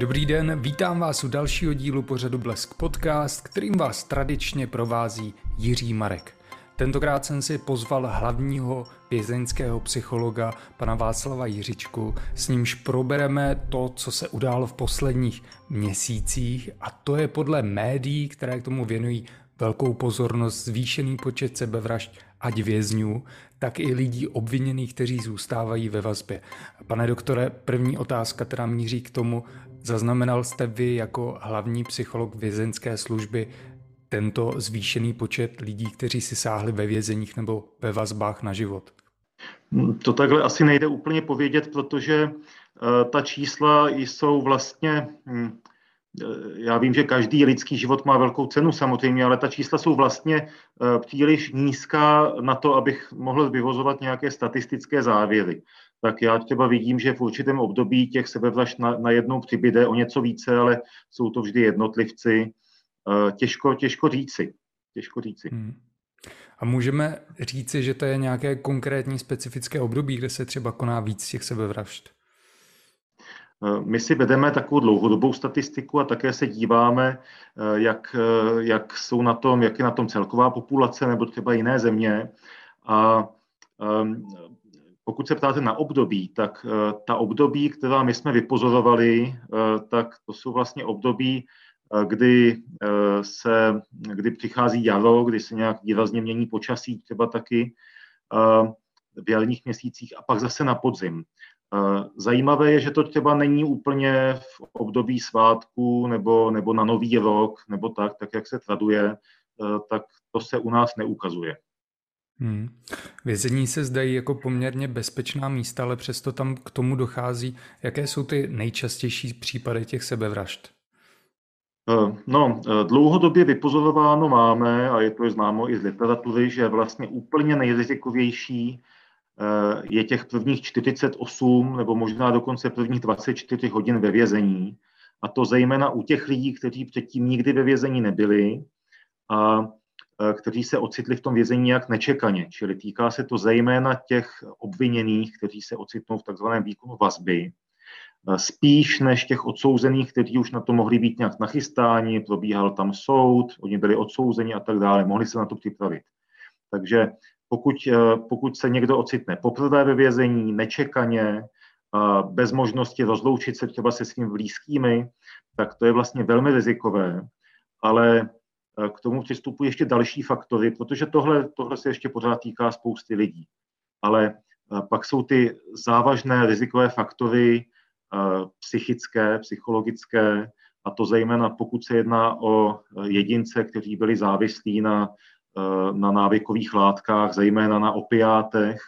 Dobrý den, vítám vás u dalšího dílu pořadu Blesk Podcast, kterým vás tradičně provází Jiří Marek. Tentokrát jsem si pozval hlavního vězeňského psychologa, pana Václava Jiřičku, s nímž probereme to, co se událo v posledních měsících a to je podle médií, které k tomu věnují velkou pozornost zvýšený počet sebevražd ať vězňů, tak i lidí obviněných, kteří zůstávají ve vazbě. Pane doktore, první otázka která míří k tomu, zaznamenal jste vy jako hlavní psycholog vězeňské služby tento zvýšený počet lidí, kteří si sáhli ve vězeních nebo ve vazbách na život? To takhle asi nejde úplně povědět, protože uh, ta čísla jsou vlastně hm, Eh, já vím, že každý lidský život má velkou cenu samozřejmě, ale ta čísla jsou vlastně eh, příliš nízká na to, abych mohl vyvozovat nějaké statistické závěry. Tak já třeba vidím, že v určitém období těch sebevražd na, najednou přibyde o něco více, ale jsou to vždy jednotlivci. Eh, těžko, těžko říci. Těžko říci. Hmm. A můžeme říci, že to je nějaké konkrétní specifické období, kde se třeba koná víc těch sebevražd? My si vedeme takovou dlouhodobou statistiku a také se díváme, eh, jak, eh, jak jsou na tom, jak je na tom celková populace nebo třeba jiné země. A ehm, pokud se ptáte na období, tak eh, ta období, která my jsme vypozorovali, tak to jsou vlastně období, kdy, se, kdy přichází jaro, kdy se nějak výrazně mění počasí třeba taky v jarních měsících a pak zase na podzim. Zajímavé je, že to třeba není úplně v období svátku nebo, nebo na nový rok, nebo tak, tak jak se traduje, tak to se u nás neukazuje. Hmm. Vězení se zdají jako poměrně bezpečná místa, ale přesto tam k tomu dochází. Jaké jsou ty nejčastější případy těch sebevražd? No, dlouhodobě vypozorováno máme, a je to známo i z literatury, že vlastně úplně nejrizikovější Eh, je těch prvních 48 nebo možná dokonce prvních 24 hodin ve vězení. A to zejména u těch lidí, kteří předtím nikdy ve vězení nebyli a eh, kteří se ocitli v tom vězení jak nečekaně. Čili týká se to zejména těch obviněných, kteří se ocitnou v takzvaném výkonu vazby, eh, spíš než těch odsouzených, kteří už na to mohli být nějak nachystáni, probíhal tam soud, oni byli odsouzeni a tak dále, mohli se na to připravit. Takže pokud, eh, pokud se někdo ocitne poprvé ve vězení, nečekaně, bez možnosti rozloučit se třeba se svými blízkými, tak to je vlastně velmi rizikové, ale eh, k tomu přistupují ještě další faktory, protože tohle, tohle se ještě pořád týká spousty lidí. Ale eh, pak jsou ty závažné rizikové faktory psychické, psychologické, a to zejména pokud se jedná o jedince, kteří byli závislí na Eh, na návykových látkách, zejména na opiátech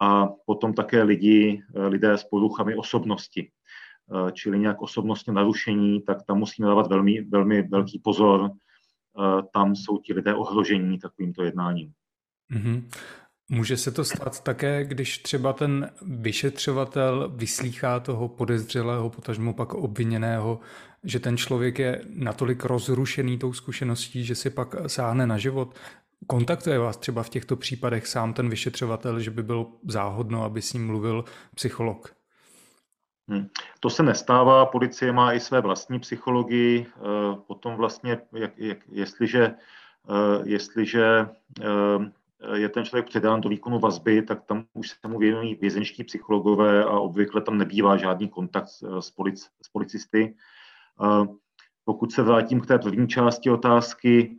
a potom také lidi, eh, lidé s poruchami osobnosti, eh, čili nějak osobnostně narušení, tak tam musíme dávat velmi, velmi velký pozor. Tam jsou ti lidé ohrožení takovýmto jednáním. Mm-hmm. Může se to stát také, když třeba ten vyšetřovatel vyslýchá toho podezřelého, potažmo pak obviněného, že ten člověk je natolik rozrušený tou zkušeností, že si pak sáhne na život. Kontaktuje vás třeba v těchto případech sám ten vyšetřovatel, že by bylo záhodno, aby s ním mluvil psycholog? Hmm. To se nestává, policie má i své vlastní psychologii, eh, potom vlastně, jak, jak, jestliže, eh, jestliže eh, je ten člověk předán do výkonu vazby, tak tam už se mu věnují vězenští psychologové a obvykle tam nebývá žádný kontakt s, polic, s policisty. Pokud se vrátím k té první části otázky,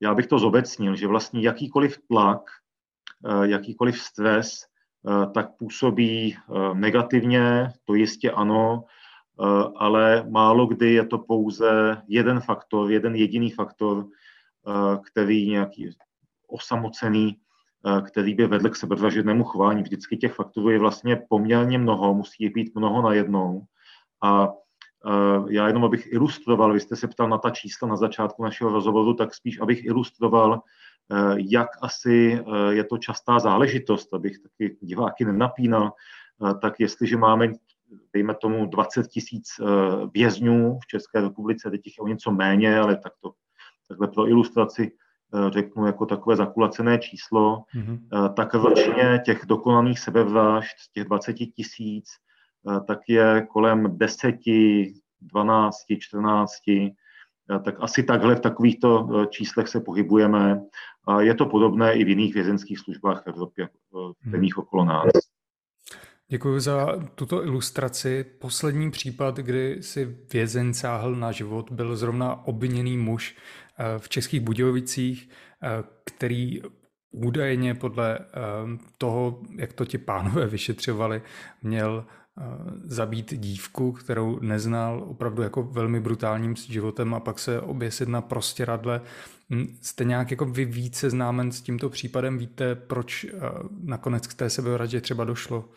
já bych to zobecnil, že vlastně jakýkoliv tlak, jakýkoliv stres, tak působí negativně, to jistě ano, ale málo kdy je to pouze jeden faktor, jeden jediný faktor, který nějaký osamocený, který by vedl k sebevražednému chování. Vždycky těch faktorů je vlastně poměrně mnoho, musí být mnoho najednou. A Eh, já jenom, abych ilustroval, vy jste se ptal na ta čísla na začátku našeho rozhovoru, tak spíš, abych ilustroval, eh, jak asi eh, je to častá záležitost, abych taky diváky nenapínal, tak jestliže máme, dejme tomu, 20 tisíc vězňů v České republice, teď je o něco méně, ale tak to takhle pro ilustraci řeknu jako takové zakulacené číslo, mm-hmm. tak ročně těch dokonaných sebevražd těch 20 tisíc tak je kolem 10, 12, 14, tak asi takhle v takovýchto číslech se pohybujeme. A je to podobné i v jiných vězenských službách v Evropě, v hmm. zemích okolo nás. Děkuji za tuto ilustraci. Poslední případ, kdy si vězeň sáhl na život, byl zrovna obviněný muž eh, v Českých Budějovicích, eh, který údajně podle eh, toho, jak to ti pánové vyšetřovali, měl zabít dívku, kterou neznal opravdu jako velmi brutálním životem a pak se oběsit na prostěradle. Hm, jste nějak jako vy více známen s tímto případem? Víte, proč nakonec k té sebevraždě třeba došlo?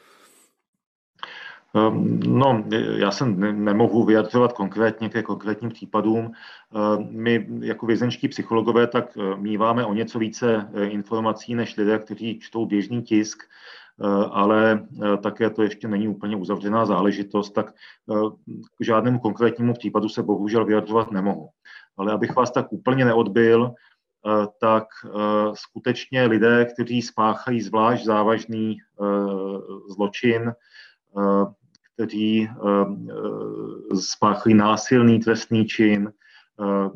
Ehm, no, já se nemohu vyjadřovat konkrétně ke konkrétním případům. Ehm, my jako vězenčtí psychologové tak eh, míváme o něco více eh, informací než lidé, kteří čtou běžný tisk, ale také to ještě není úplně uzavřená záležitost, tak k žádnému konkrétnímu případu se bohužel vyjadřovat nemohu. Ale abych vás tak úplně neodbil, tak skutečně lidé, kteří spáchají zvlášť závažný zločin, kteří eh, eh, spáchají násilný trestný čin. Eh,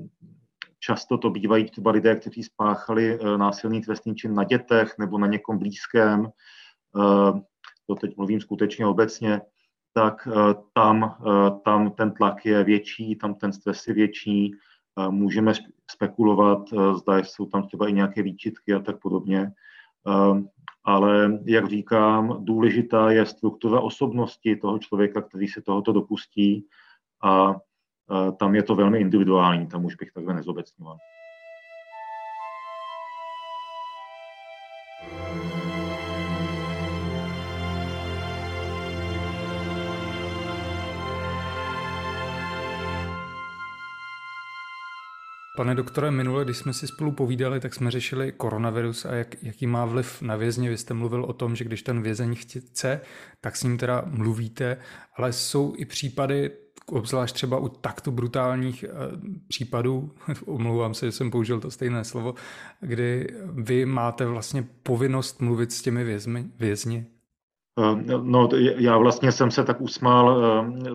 často to bývají třeba lidé, kteří spáchali násilný trestný čin na dětech nebo na někom blízkém. To teď mluvím skutečně obecně tak tam, tam ten tlak je větší, tam ten stres je větší, můžeme spekulovat, zda jsou tam třeba i nějaké výčitky a tak podobně ale jak říkám, důležitá je struktura osobnosti toho člověka, který se tohoto dopustí a tam je to velmi individuální, tam už bych takhle nezobecňoval. Pane doktore, minule, když jsme si spolu povídali, tak jsme řešili koronavirus a jak, jaký má vliv na vězně. Vy jste mluvil o tom, že když ten vězeň chce, tak s ním teda mluvíte, ale jsou i případy, obzvlášť třeba u takto brutálních uh, případů, omlouvám se, že jsem použil to stejné slovo, kdy vy máte vlastně povinnost mluvit s těmi vězmi, vězni. Eh, no, já vlastně jsem se tak usmál eh,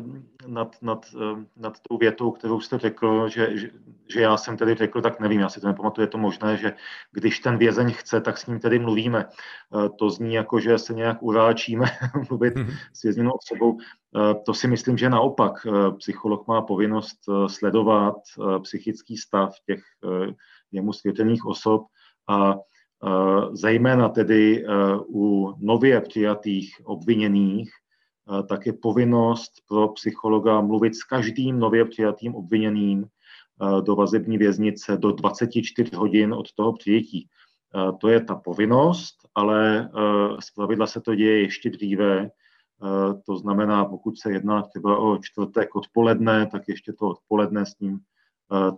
nad, nad, eh, nad tou větou, kterou jste řekl, že, že, že já jsem tedy řekl, tak nevím, já si to nepamatuju, je to možné, že když ten vězeň chce, tak s ním tedy mluvíme. To zní jako, že se nějak uráčíme mluvit mm-hmm. s vězněnou osobou. To si myslím, že naopak. Psycholog má povinnost sledovat psychický stav těch jemu svěřených osob a zejména tedy u nově přijatých obviněných, tak je povinnost pro psychologa mluvit s každým nově přijatým obviněným do vazební věznice do 24 hodin od toho přijetí. To je ta povinnost, ale pravidla se to děje ještě dříve. To znamená, pokud se jedná třeba o čtvrtek odpoledne, tak ještě to odpoledne s ním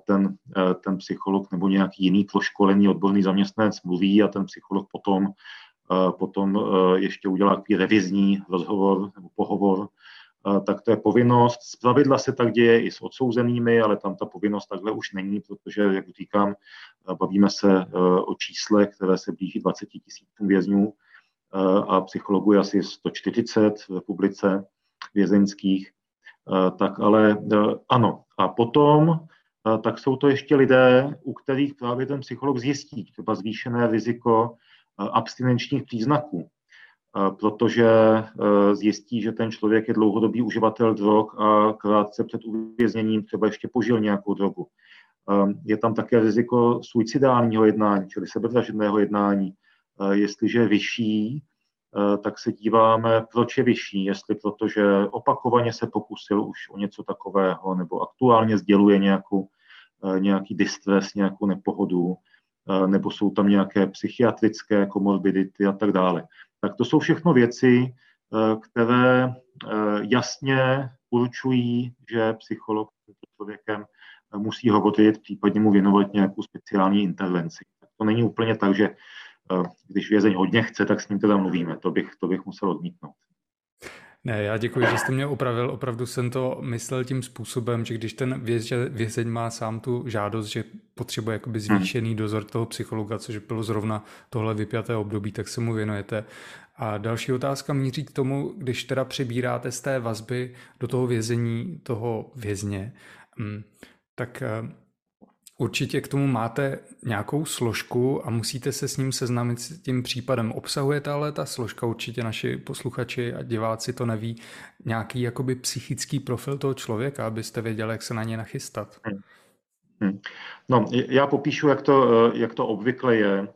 ten, ten psycholog nebo nějaký jiný proškolený odborný zaměstnanec mluví a ten psycholog potom, potom ještě udělá takový revizní rozhovor nebo pohovor, tak to je povinnost. Z pravidla se tak děje i s odsouzenými, ale tam ta povinnost takhle už není, protože, jak říkám, bavíme se o čísle, které se blíží 20 tisícům vězňů a psychologů je asi 140 v republice vězeňských. Tak ale ano. A potom tak jsou to ještě lidé, u kterých právě ten psycholog zjistí třeba zvýšené riziko abstinenčních příznaků, protože zjistí, že ten člověk je dlouhodobý uživatel drog a krátce před uvězněním třeba ještě požil nějakou drogu. Je tam také riziko suicidálního jednání, čili sebevražedného jednání. Jestliže je vyšší, tak se díváme, proč je vyšší, jestli protože opakovaně se pokusil už o něco takového, nebo aktuálně sděluje nějakou Eh, nějaký distres, nějakou nepohodu, eh, nebo jsou tam nějaké psychiatrické komorbidity a tak dále. Tak to jsou všechno věci, eh, které jasně určují, že psycholog s člověkem musí hovořit, případně mu věnovat nějakou speciální intervenci. To není úplně tak, že když vězeň hodně chce, tak s ním teda mluvíme. To bych, to bych musel odmítnout. Ne, já děkuji, že jste mě opravil. Opravdu jsem to myslel tím způsobem, že když ten vězeň má sám tu žádost, že potřebuje jakoby hmm. zvýšený dozor toho psychologa, což bylo zrovna tohle vypjaté období, tak se mu věnujete. A další otázka míří k tomu, když teda přebíráte z té vazby do toho vězení toho vězně, mm, tak eh, Určitě k tomu máte nějakou složku a musíte se s ním seznámit s tím případem. Obsahuje ale ta složka, určitě naši posluchači a diváci to neví, nějaký jakoby psychický profil toho člověka, abyste věděli, jak se na ně nachystat. Hmm. Hmm. No, já popíšu, jak to, jak to obvykle je.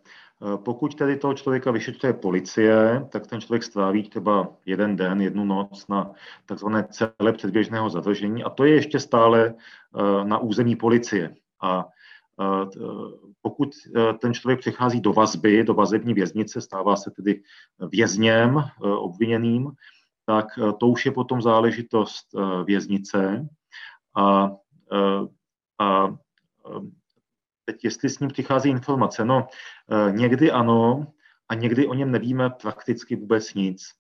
Pokud tedy toho člověka vyšetřuje policie, tak ten člověk stráví třeba jeden den, jednu noc na takzvané celé předběžného zadržení a to je ještě stále eh, na území policie. A pokud e, ten člověk přechází do vazby, do vazební věznice, stává se tedy vězněm e, obviněným, tak e, to už je potom záležitost věznice. A, a teď jestli s ním přichází informace, no někdy ano a někdy o něm nevíme prakticky vůbec nic.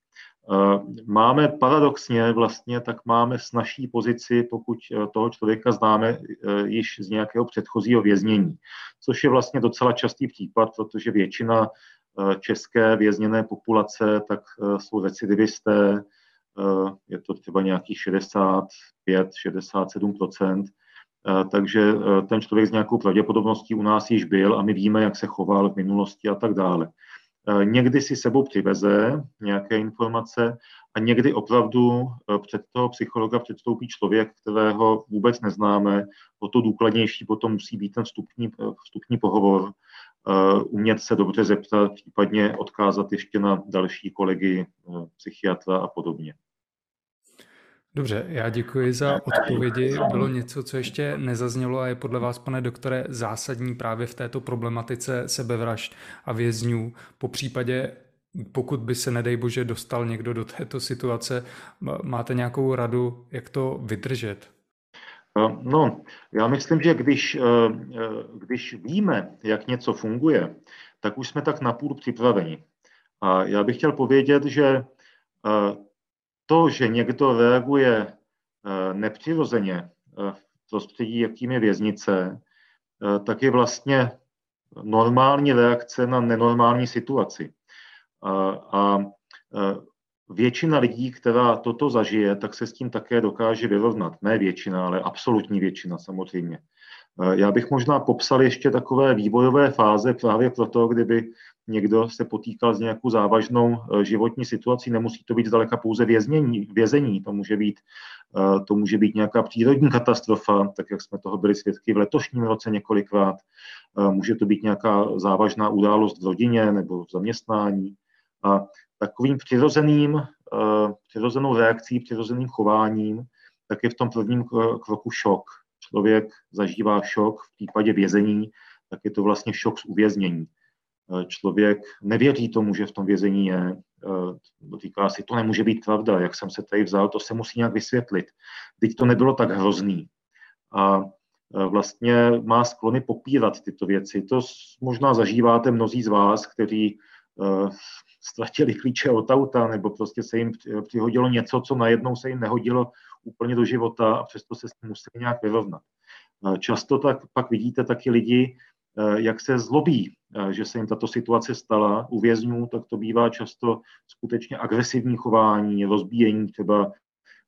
Eh, máme paradoxně vlastně, tak máme s naší pozici, pokud eh, toho člověka známe eh, již z nějakého předchozího věznění, což je vlastně docela častý případ, protože většina české vězněné populace tak jsou recidivisté, je to třeba nějakých 65, 67% takže ten člověk s nějakou pravděpodobností u nás již byl a my víme, jak se choval v minulosti a tak dále. Eh, někdy si sebou přiveze nějaké informace a někdy opravdu eh, před toho psychologa předstoupí člověk, kterého vůbec neznáme. O to důkladnější potom musí být ten vstupní, eh, vstupní pohovor, umět se dobře zeptat, případně odkázat ještě na další kolegy psychiatra a podobně. Dobře, já děkuji za odpovědi. Bylo něco, co ještě nezaznělo a je podle vás, pane doktore, zásadní právě v této problematice sebevražd a vězňů. Po případě, pokud by se, nedej bože, dostal někdo do této situace, máte nějakou radu, jak to vydržet? No, já myslím, že když, eh, eh, když víme, jak něco funguje, tak už jsme tak napůl připraveni. A já bych chtěl povědět, že eh, to, že někdo reaguje eh, nepřirozeně eh, v prostředí, jakým je věznice, eh, tak je vlastně normální reakce na nenormální situaci. A většina lidí, která toto zažije, tak se s tím také dokáže vyrovnat. Ne většina, ale absolutní většina samozřejmě. Já bych možná popsal ještě takové vývojové fáze právě proto, kdyby někdo se potýkal s nějakou závažnou eh, životní situací, nemusí to být zdaleka pouze věznění, vězení, to může být, eh, to může být nějaká přírodní katastrofa, tak jak jsme toho byli svědky v letošním roce několikrát, eh, může to být nějaká závažná událost v rodině nebo v zaměstnání. A takovým přirozeným, přirozenou reakcí, přirozeným chováním, tak je v tom prvním kroku šok. Člověk zažívá šok v případě vězení, tak je to vlastně šok z uvěznění. Eh, člověk nevěří tomu, že v tom vězení je, eh, říká si, to nemůže být pravda, jak jsem se tady vzal, to se musí nějak vysvětlit. Teď to nebylo tak hrozný. A eh, vlastně má sklony popírat tyto věci. To možná zažíváte mnozí z vás, kteří ztratili klíče od auta, nebo prostě se jim přihodilo něco, co najednou se jim nehodilo úplně do života a přesto se s tím museli nějak vyrovnat. Často tak pak vidíte taky lidi, jak se zlobí, eh, že se jim tato situace stala u vězňů, tak to bývá často skutečně agresivní chování, rozbíjení třeba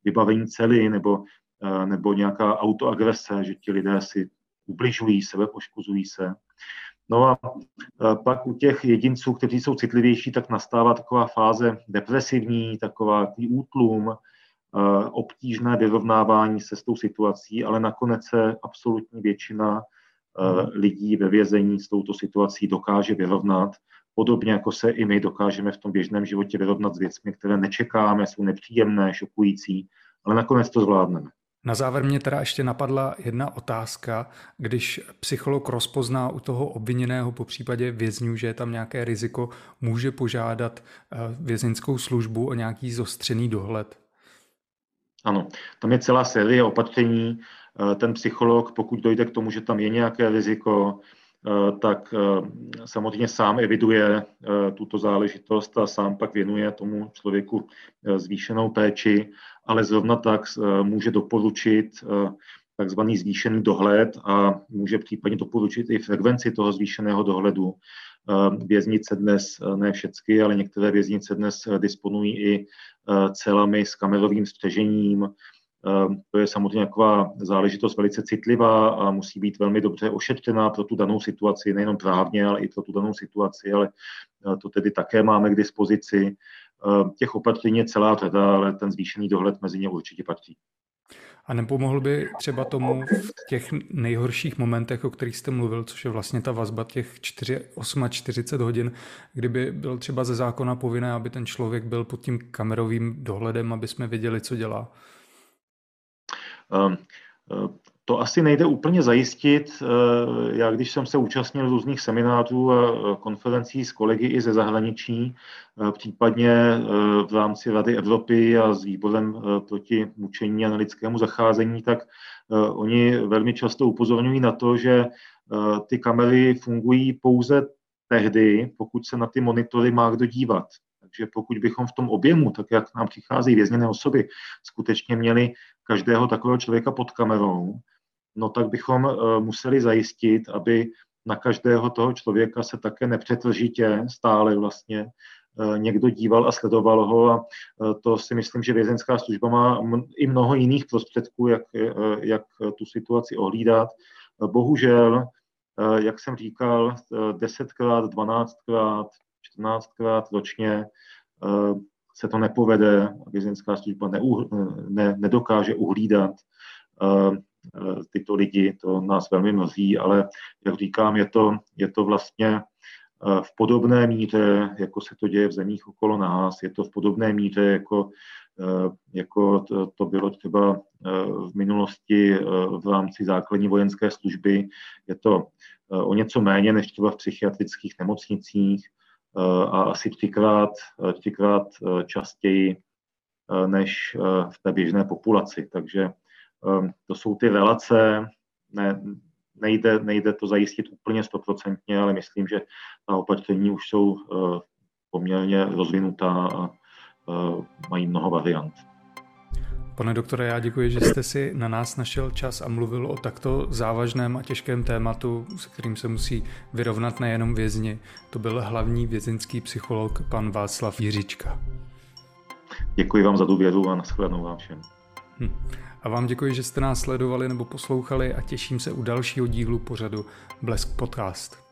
vybavení cely nebo, eh, nebo nějaká autoagrese, že ti lidé si ubližují, sebe poškozují se. No a pak u těch jedinců, kteří jsou citlivější, tak nastává taková fáze depresivní, taková útlum, obtížné vyrovnávání se s tou situací, ale nakonec se absolutní většina Eh, lidí ve vězení s touto situací dokáže vyrovnat, podobně jako se i my dokážeme v tom běžném životě vyrovnat s věcmi, které nečekáme, jsou nepříjemné, šokující, ale nakonec to zvládneme. Na závěr mě teda ještě napadla jedna otázka. Když psycholog rozpozná u toho obviněného po případě vězňů, že je tam nějaké riziko, může požádat eh, vězeňskou službu o nějaký zostřený dohled? Ano, tam je celá série opatření, Eh, ten psycholog, pokud dojde k tomu, že tam je nějaké riziko, eh, tak eh, samozřejmě sám eviduje tuto záležitost a sám pak věnuje tomu člověku zvýšenou péči, ale zrovna tak může doporučit takzvaný zvýšený dohled a může případně doporučit i frekvenci toho zvýšeného dohledu. Věznice dnes, ne všechny, ale některé věznice dnes disponují i celami s kamerovým střežením, to je samozřejmě taková záležitost velice citlivá a musí být velmi dobře ošetřená pro tu danou situaci, nejenom právně, ale i pro tu danou situaci, ale to tedy také máme k dispozici. Těch opatření je celá řada, ale ten zvýšený dohled mezi ně určitě patří. A nepomohl by třeba tomu v těch nejhorších momentech, o kterých jste mluvil, což je vlastně ta vazba těch 4, 48 hodin, kdyby byl třeba ze zákona povinné, aby ten člověk byl pod tím kamerovým dohledem, aby jsme věděli, co dělá? Um, uh, to asi nejde úplně zajistit. Uh, já, když jsem se účastnil různých seminářů a konferencí s kolegy i ze zahraničí, případně v rámci Rady Evropy a s výborem proti mučení a na lidskému zacházení, tak oni velmi často upozorňují na to, že ty kamery fungují pouze tehdy, pokud se na ty monitory má kdo dívat. Takže pokud bychom v tom objemu, tak jak nám přichází vězněné osoby, skutečně měli každého takového člověka pod kamerou, no tak bychom eh, museli zajistit, aby na každého toho člověka se také nepřetržitě stále vlastně eh, někdo díval a sledoval ho a eh, to si myslím, že vězenská služba má i mnoho jiných prostředků, jak, jak tu situaci ohlídat. Bohužel, jak jsem říkal, desetkrát, dvanáctkrát, čtrnáctkrát ročně se to nepovede, vězeňská služba neuh, ne, nedokáže uhlídat uh, tyto lidi, to nás velmi mnozí, ale jak říkám, je to, je to vlastně uh, v podobné míře, jako se to děje v zemích okolo nás, je to v podobné míře, jako, jako to, to bylo třeba v minulosti v rámci základní vojenské služby. Je to o něco méně než třeba v psychiatrických nemocnicích, a asi třikrát, třikrát eh, častěji eh, než eh, v té běžné populaci. Takže to jsou ty relace, ne, nejde, nejde to zajistit úplně stoprocentně, ale myslím, že ta opatření už jsou poměrně rozvinutá a mají mnoho variant. Pane doktore, já děkuji, že jste si na nás našel čas a mluvil o takto závažném a těžkém tématu, s kterým se musí vyrovnat nejenom vězni. To byl hlavní vězeňský psycholog pan Václav Jiřička. Děkuji vám za důvěru a nashledanou vám všem. Hm. A vám děkuji, že jste nás sledovali nebo poslouchali a těším se u dalšího dílu pořadu Blesk Podcast.